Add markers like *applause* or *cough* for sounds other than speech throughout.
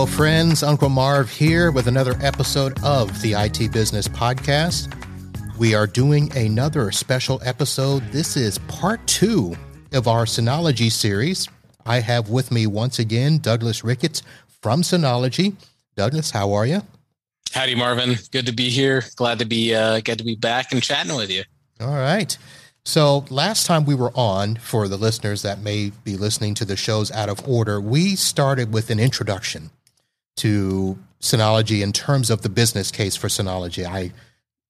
Hello, friends. Uncle Marv here with another episode of the IT Business Podcast. We are doing another special episode. This is part two of our Synology series. I have with me once again Douglas Ricketts from Synology. Douglas, how are you? Howdy, Marvin. Good to be here. Glad to be uh, good to be back and chatting with you. All right. So last time we were on, for the listeners that may be listening to the shows out of order, we started with an introduction to Synology in terms of the business case for Synology. I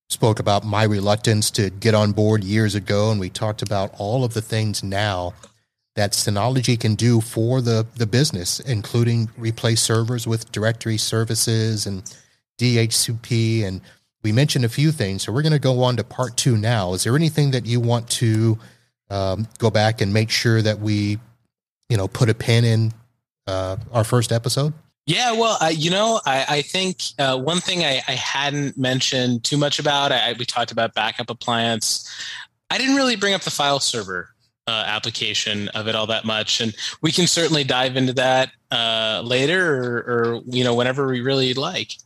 spoke about my reluctance to get on board years ago, and we talked about all of the things now that Synology can do for the, the business, including replace servers with directory services and DHCP and we mentioned a few things, so we're going to go on to part two now. Is there anything that you want to um, go back and make sure that we, you know, put a pin in uh, our first episode? Yeah, well, uh, you know, I, I think uh, one thing I, I, hadn't mentioned too much about, I, we talked about backup appliance. I didn't really bring up the file server uh, application of it all that much, and we can certainly dive into that uh, later, or, or you know, whenever we really like.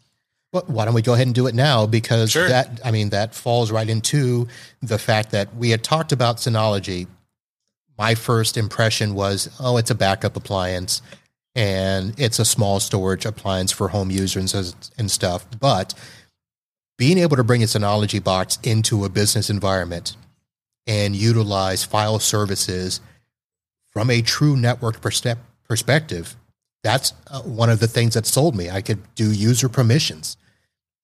Well, why don't we go ahead and do it now? Because sure. that, I mean, that falls right into the fact that we had talked about Synology. My first impression was, oh, it's a backup appliance and it's a small storage appliance for home users and stuff. But being able to bring a Synology box into a business environment and utilize file services from a true network perspective, that's uh, one of the things that sold me. I could do user permissions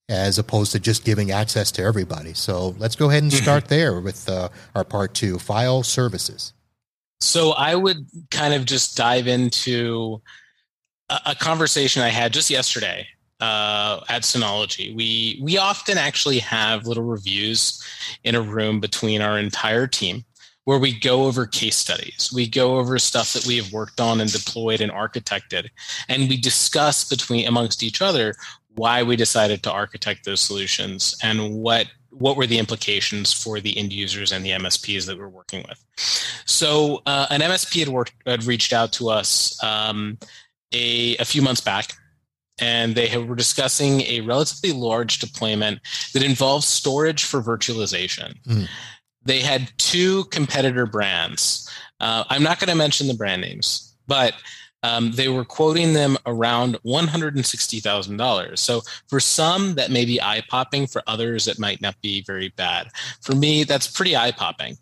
as opposed to just giving access to everybody. So let's go ahead and mm-hmm. start there with uh, our part two file services. So I would kind of just dive into a, conversation I had just yesterday uh, at Synology. We we often actually have little reviews in a room between our entire team where we go over case studies. We go over stuff that we have worked on and deployed and architected, and we discuss between amongst each other why we decided to architect those solutions and what what were the implications for the end users and the MSPs that we're working with. So uh, an MSP had worked had reached out to us um, a, a few months back and they were discussing a relatively large deployment that involves storage for virtualization. Mm. They had two competitor brands. Uh, I'm not going to mention the brand names, but um, they were quoting them around $160,000. So for some, that may be eye popping. For others, it might not be very bad. For me, that's pretty eye popping.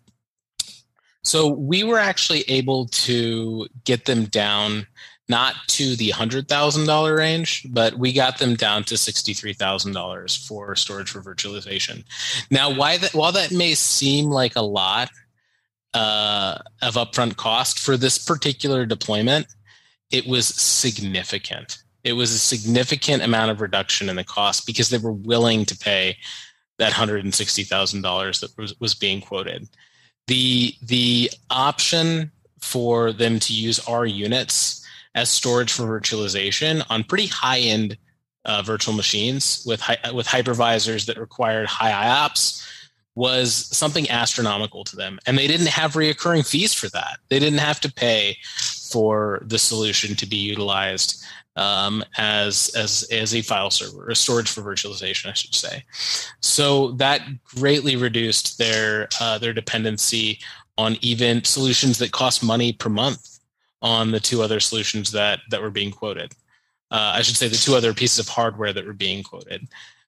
So we were actually able to get them down not to the $100,000 range, but we got them down to $63,000 for storage for virtualization. Now, why that, while that may seem like a lot uh, of upfront cost for this particular deployment, it was significant. It was a significant amount of reduction in the cost because they were willing to pay that $160,000 that was, was being quoted. The, the option for them to use our units as storage for virtualization on pretty high end uh, virtual machines with, with hypervisors that required high IOPS was something astronomical to them. And they didn't have reoccurring fees for that. They didn't have to pay for the solution to be utilized um, as, as, as a file server, a storage for virtualization, I should say. So that greatly reduced their, uh, their dependency on even solutions that cost money per month on the two other solutions that, that were being quoted. Uh, I should say the two other pieces of hardware that were being quoted.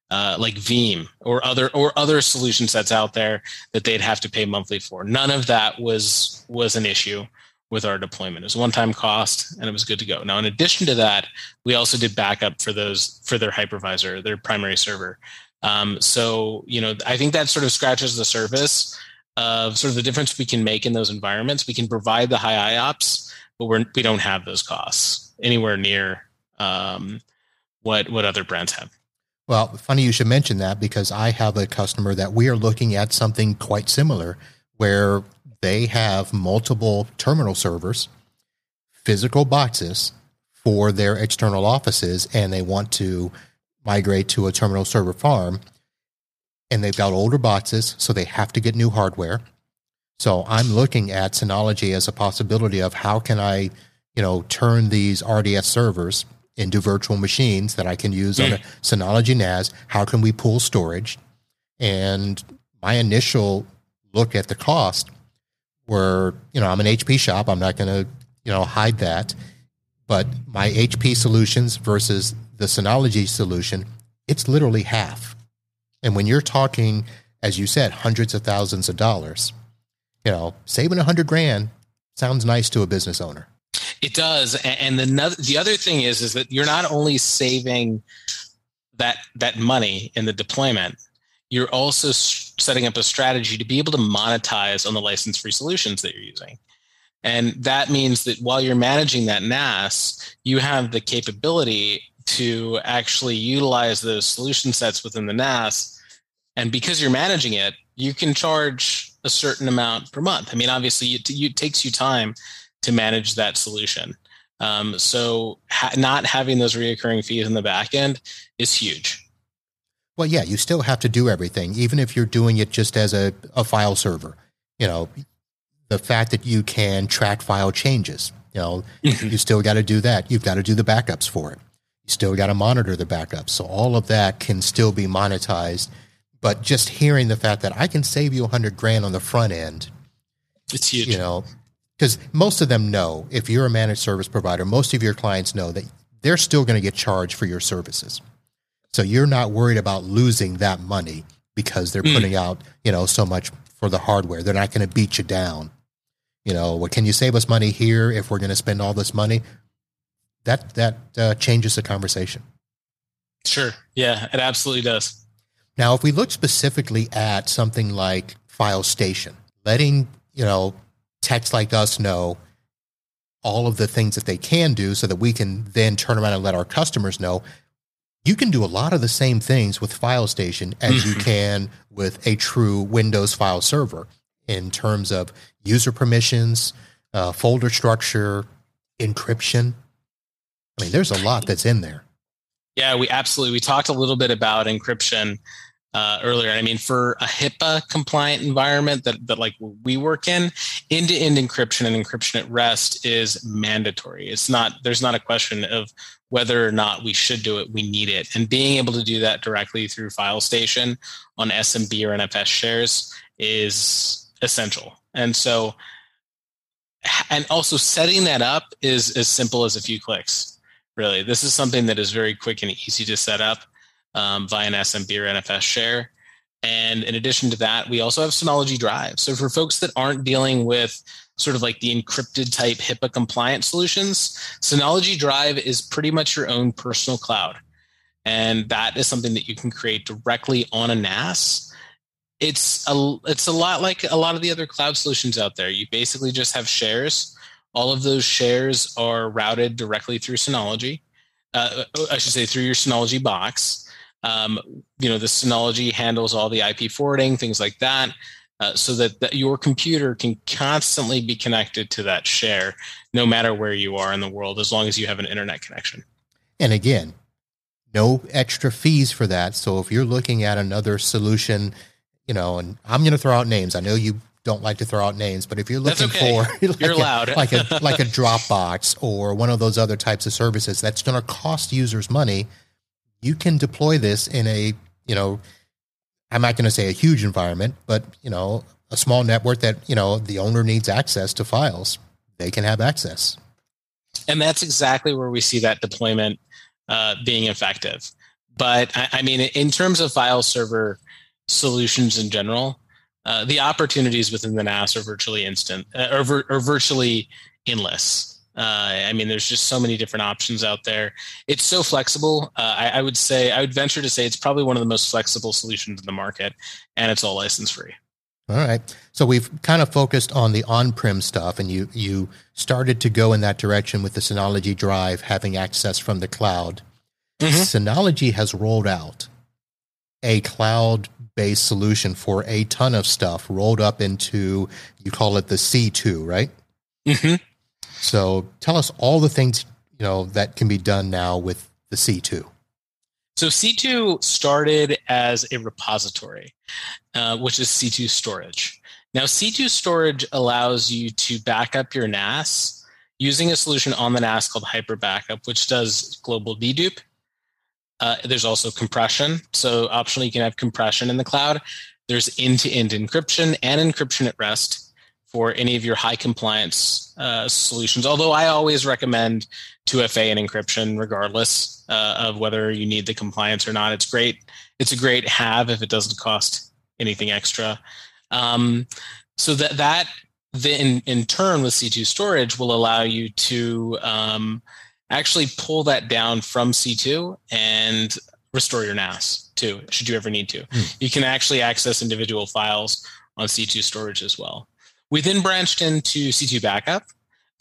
Uh, like Veeam or other or other solution sets out there that they'd have to pay monthly for. None of that was was an issue with our deployment. It was one time cost and it was good to go. Now, in addition to that, we also did backup for those for their hypervisor, their primary server. Um, so you know, I think that sort of scratches the surface of sort of the difference we can make in those environments. We can provide the high IOPS, but we're, we don't have those costs anywhere near um, what what other brands have. Well, funny you should mention that because I have a customer that we are looking at something quite similar where they have multiple terminal servers, physical boxes for their external offices, and they want to migrate to a terminal server farm. And they've got older boxes, so they have to get new hardware. So I'm looking at Synology as a possibility of how can I, you know, turn these RDS servers into virtual machines that I can use mm. on a mm. Synology NAS. How can we pull storage? And my initial look at the cost were, you know, I'm an HP shop. I'm not going to, you know, hide that. But my HP solutions versus the Synology solution, it's literally half. And when you're talking, as you said, hundreds of thousands of dollars, you know, saving a hundred grand sounds nice to a business owner. It does, and the the other thing is is that you're not only saving that that money in the deployment, you're also setting up a strategy to be able to monetize on the license free solutions that you're using. And that means that while you're managing that NAS, you have the capability to actually utilize those solution sets within the NAS. And because you're managing it, you can charge a certain amount per month. I mean, obviously, it, it takes you time to manage that solution. Um, so ha- not having those reoccurring fees in the back end is huge. Well, yeah, you still have to do everything, even if you're doing it just as a, a file server. You know, the fact that you can track file changes, you know, *laughs* you still got to do that. You've got to do the backups for it. You still got to monitor the backups. So all of that can still be monetized. But just hearing the fact that I can save you a hundred grand on the front end, it's huge. You know, because most of them know if you're a managed service provider, most of your clients know that they're still going to get charged for your services. So you're not worried about losing that money because they're mm. putting out, you know, so much for the hardware. They're not going to beat you down. You know, what can you save us money here if we're going to spend all this money? That that uh, changes the conversation. Sure. Yeah, it absolutely does. Now, if we look specifically at something like File Station, letting you know techs like us know all of the things that they can do so that we can then turn around and let our customers know you can do a lot of the same things with file station as you can with a true windows file server in terms of user permissions uh, folder structure encryption. I mean there's a lot that's in there. Yeah we absolutely we talked a little bit about encryption uh, earlier. I mean, for a HIPAA compliant environment that, that like we work in, end to end encryption and encryption at rest is mandatory. It's not, there's not a question of whether or not we should do it, we need it. And being able to do that directly through FileStation on SMB or NFS shares is essential. And so, and also setting that up is as simple as a few clicks. Really, this is something that is very quick and easy to set up um, via an SMB or NFS share. And in addition to that, we also have Synology Drive. So for folks that aren't dealing with sort of like the encrypted type HIPAA compliant solutions, Synology Drive is pretty much your own personal cloud. And that is something that you can create directly on a NAS. It's a it's a lot like a lot of the other cloud solutions out there. You basically just have shares. All of those shares are routed directly through Synology. Uh, I should say through your Synology box um, you know, the Synology handles all the IP forwarding, things like that, uh, so that, that your computer can constantly be connected to that share, no matter where you are in the world, as long as you have an internet connection. And again, no extra fees for that. So if you're looking at another solution, you know, and I'm going to throw out names. I know you don't like to throw out names, but if you're looking okay. for *laughs* like you're allowed. a, *laughs* like a like a *laughs* Dropbox or one of those other types of services that's going to cost users money, you can deploy this in a, you know, I'm not going to say a huge environment, but, you know, a small network that, you know, the owner needs access to files. They can have access. And that's exactly where we see that deployment uh, being effective. But I, I, mean, in terms of file server solutions in general, uh, the opportunities within the NAS are virtually instant uh, or, or virtually endless. Uh, I mean, there's just so many different options out there. It's so flexible. Uh, I, I, would say, I would venture to say it's probably one of the most flexible solutions in the market, and it's all license free. All right. So we've kind of focused on the on-prem stuff, and you you started to go in that direction with the Synology Drive having access from the cloud. Mm-hmm. Synology has rolled out a cloud-based solution for a ton of stuff, rolled up into you call it the C2, right? Mm-hmm. So tell us all the things you know that can be done now with the C2. So C2 started as a repository, uh, which is C2 storage. Now C2 storage allows you to back up your NAS using a solution on the NAS called Hyper Backup, which does global dedupe. Uh, there's also compression. So optionally, you can have compression in the cloud. There's end-to-end encryption and encryption at rest for any of your high compliance uh, solutions. Although I always recommend 2FA and encryption, regardless uh, of whether you need the compliance or not. It's great. It's a great have if it doesn't cost anything extra. Um, so that that then in turn with C2 storage will allow you to um, actually pull that down from C2 and restore your NAS too, should you ever need to. Mm. You can actually access individual files on C2 storage as well. We then branched into C2 backup.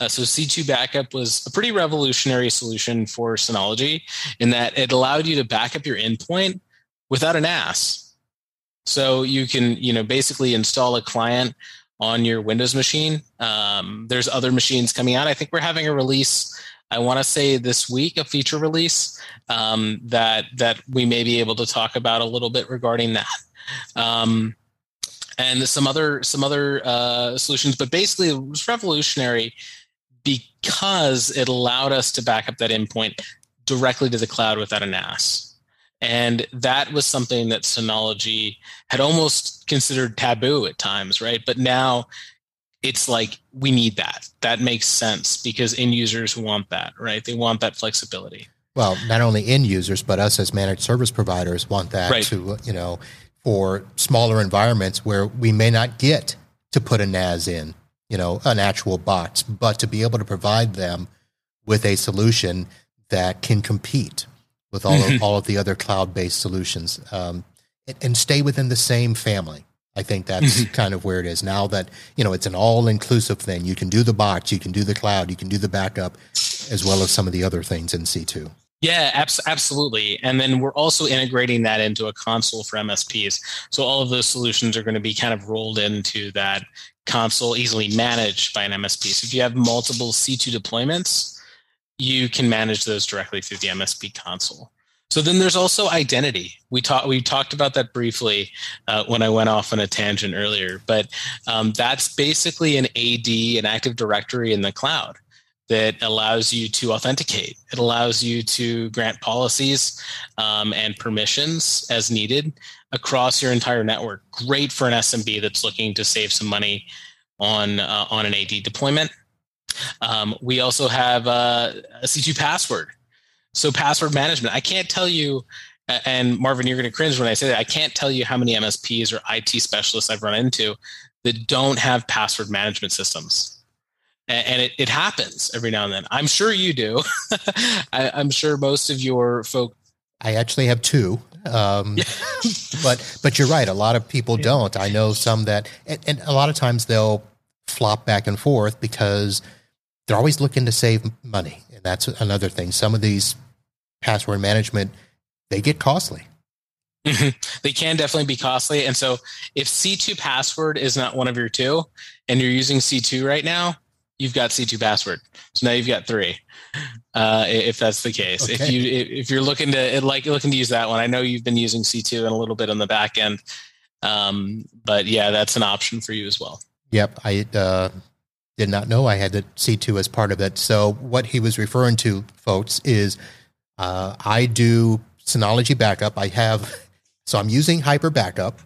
Uh, so C2 backup was a pretty revolutionary solution for Synology in that it allowed you to back up your endpoint without an NAS. So you can, you know, basically install a client on your Windows machine. Um, there's other machines coming out. I think we're having a release. I want to say this week a feature release um, that that we may be able to talk about a little bit regarding that, um, and some other some other uh, solutions. But basically, it was revolutionary because it allowed us to back up that endpoint directly to the cloud without a NAS. And that was something that Synology had almost considered taboo at times, right? But now it's like we need that. That makes sense because end users want that, right? They want that flexibility. Well, not only end users, but us as managed service providers want that right. to, you know, for smaller environments where we may not get to put a NAS in, you know, an actual box, but to be able to provide them with a solution that can compete with all of, all of the other cloud based solutions, um, and, and, stay within the same family. I think that's mm-hmm. kind of where it is now. That you know, it's an all inclusive thing. You can do the box, you can do the cloud, you can do the backup, as well as some of the other things in C two. Yeah, abs- absolutely. And then we're also integrating that into a console for MSPs. So all of those solutions are going to be kind of rolled into that console, easily managed by an MSP. So if you have multiple C2 deployments, you can manage those directly through the MSP console. So then there's also identity. We talked we talked about that briefly uh, when I went off on a tangent earlier, but um, that's basically an AD, an Active Directory in the cloud that allows you to authenticate. It allows you to grant policies um, and permissions as needed across your entire network. Great for an SMB that's looking to save some money on uh, on an AD deployment. Um, we also have uh, a C2 password. So password management. I can't tell you, and Marvin, you're going to cringe when I say that. I can't tell you how many MSPs or IT specialists I've run into that don't have password management systems. And it, it happens every now and then. I'm sure you do. *laughs* I, am sure most of your folk. I actually have two. Um, *laughs* but but you're right. A lot of people don't. I know some that, and, and a lot of times they'll flop back and forth because they're always looking to save money. And that's another thing. Some of these password management, they get costly. Mm-hmm. They can definitely be costly. And so if C2 password is not one of your two and you're using C2 right now, you've got C2 password. So now you've got three. Uh, if that's the case, okay. if you if you're looking to like looking to use that one, I know you've been using C2 and a little bit on the back end, um, but yeah, that's an option for you as well. Yep, I uh, did not know I had the C2 as part of it. So what he was referring to, folks, is uh, I do Synology backup. I have, so I'm using Hyper Backup,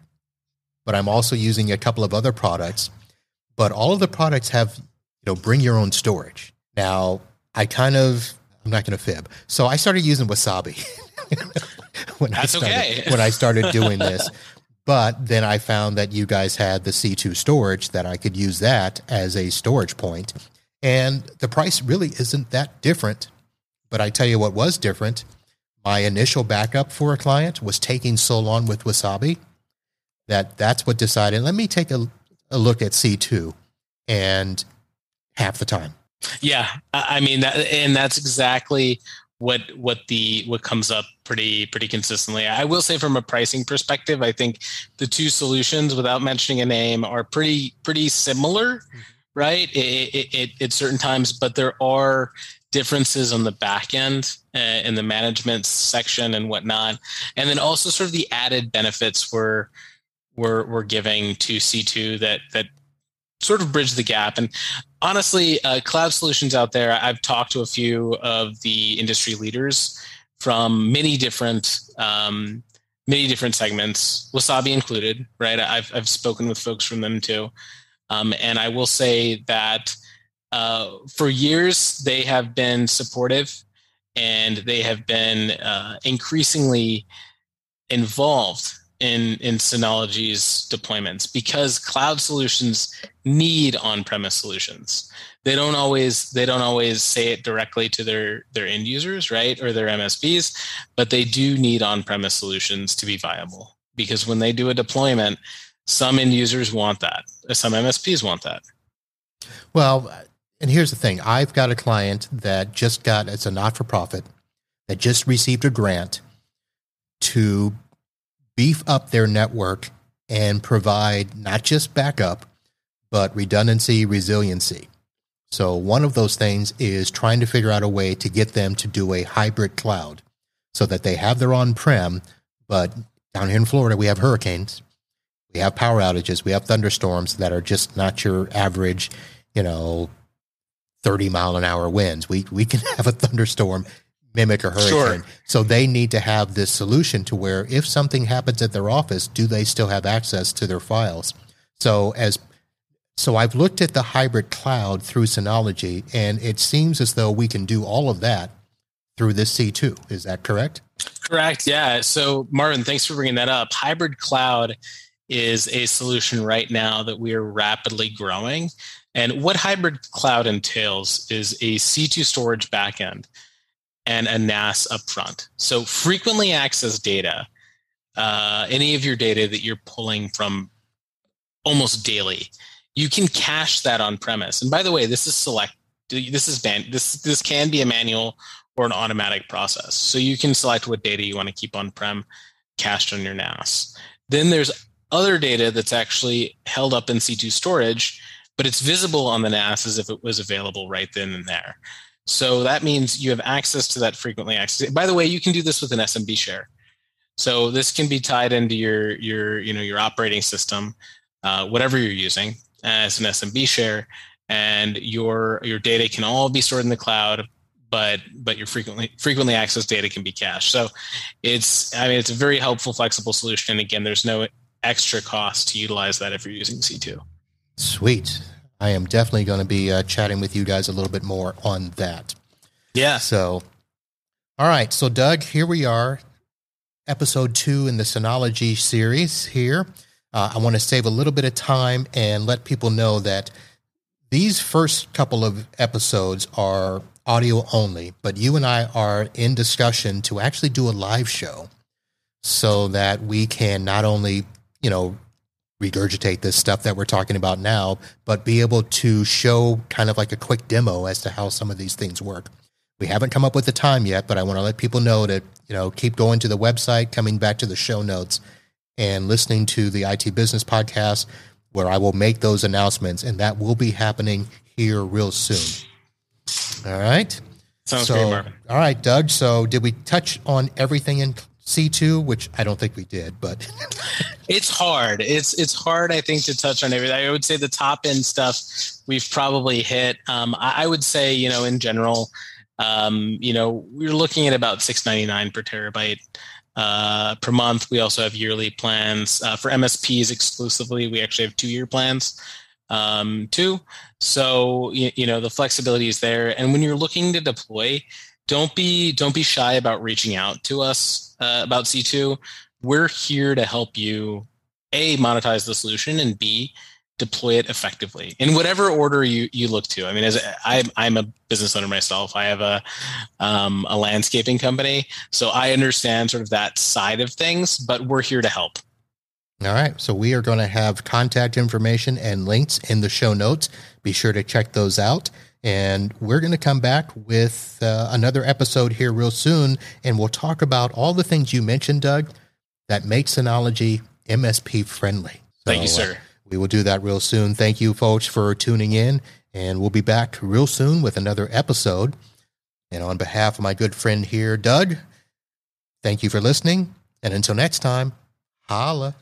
but I'm also using a couple of other products. But all of the products have, you know, bring your own storage. Now, I kind of, I'm not going to fib. So I started using Wasabi. *laughs* when That's I started, okay. when I started doing this. But then I found that you guys had the C2 storage that I could use that as a storage point. And the price really isn't that different. But I tell you what was different. My initial backup for a client was taking so long with Wasabi that that's what decided let me take a, a look at C2 and half the time. Yeah, I mean that, and that's exactly what what the what comes up pretty pretty consistently. I will say from a pricing perspective, I think the two solutions, without mentioning a name, are pretty pretty similar, mm-hmm. right? It, it, it, at certain times, but there are differences on the back end uh, in the management section and whatnot, and then also sort of the added benefits we're we're we're giving to C2 that that sort of bridge the gap. And honestly, uh, cloud solutions out there, I've talked to a few of the industry leaders from many different um, many different segments, Wasabi included. Right, I've I've spoken with folks from them too, um, and I will say that uh, for years they have been supportive, and they have been uh, increasingly involved in in Synology's deployments because cloud solutions need on-premise solutions. They don't always they don't always say it directly to their their end users, right, or their MSPs, but they do need on-premise solutions to be viable because when they do a deployment, some end users want that, some MSPs want that. Well, and here's the thing: I've got a client that just got it's a not-for-profit that just received a grant to beef up their network and provide not just backup, but redundancy, resiliency. So, one of those things is trying to figure out a way to get them to do a hybrid cloud so that they have their on prem, but down here in Florida, we have hurricanes, we have power outages, we have thunderstorms that are just not your average, you know, 30 mile an hour winds. We, we can *laughs* have a thunderstorm mimic a hurricane. Sure. So they need to have this solution to where if something happens at their office, do they still have access to their files? So as so I've looked at the hybrid cloud through Synology, and it seems as though we can do all of that through this C2. Is that correct? Correct. Yeah. So Marvin, thanks for bringing that up. Hybrid cloud is a solution right now that we are rapidly growing. And what hybrid cloud entails is a C2 storage backend and a NAS upfront. So frequently accessed data, uh, any of your data that you're pulling from almost daily, you can cache that on premise. And by the way, this is select. This is ban- this this can be a manual or an automatic process. So you can select what data you want to keep on prem, cached on your NAS. Then there's other data that's actually held up in C2 storage, but it's visible on the NAS as if it was available right then and there. So that means you have access to that frequently accessed. By the way, you can do this with an SMB share. So this can be tied into your your you know your operating system, uh, whatever you're using as an SMB share, and your your data can all be stored in the cloud. But but your frequently frequently accessed data can be cached. So it's I mean it's a very helpful flexible solution. And again, there's no extra cost to utilize that if you're using C2. Sweet. I am definitely going to be uh, chatting with you guys a little bit more on that. Yeah. So, all right. So, Doug, here we are, episode two in the Synology series here. Uh, I want to save a little bit of time and let people know that these first couple of episodes are audio only, but you and I are in discussion to actually do a live show so that we can not only, you know, regurgitate this stuff that we're talking about now, but be able to show kind of like a quick demo as to how some of these things work. We haven't come up with the time yet, but I want to let people know that, you know, keep going to the website, coming back to the show notes, and listening to the IT Business Podcast, where I will make those announcements, and that will be happening here real soon. All right. Sounds so, great, Marvin. All right, Doug. So, did we touch on everything in C2, which I don't think we did, but *laughs* it's hard. It's it's hard, I think, to touch on everything. I would say the top end stuff we've probably hit. Um, I, I, would say, you know, in general, um, you know, we're looking at about six ninety nine per terabyte uh, per month. We also have yearly plans uh, for MSPs exclusively. We actually have two year plans um, too. So you, you know the flexibility is there, and when you're looking to deploy, don't be don't be shy about reaching out to us uh, about C2. We're here to help you a monetize the solution and b deploy it effectively in whatever order you you look to. I mean, as I'm I'm a business owner myself, I have a um, a landscaping company, so I understand sort of that side of things. But we're here to help. All right. So we are going to have contact information and links in the show notes. Be sure to check those out. And we're going to come back with uh, another episode here real soon. And we'll talk about all the things you mentioned, Doug, that make Synology MSP friendly. So, Thank you, sir. Uh, we will do that real soon. Thank you, folks, for tuning in. And we'll be back real soon with another episode. And on behalf of my good friend here, Doug, thank you for listening. And until next time, holla.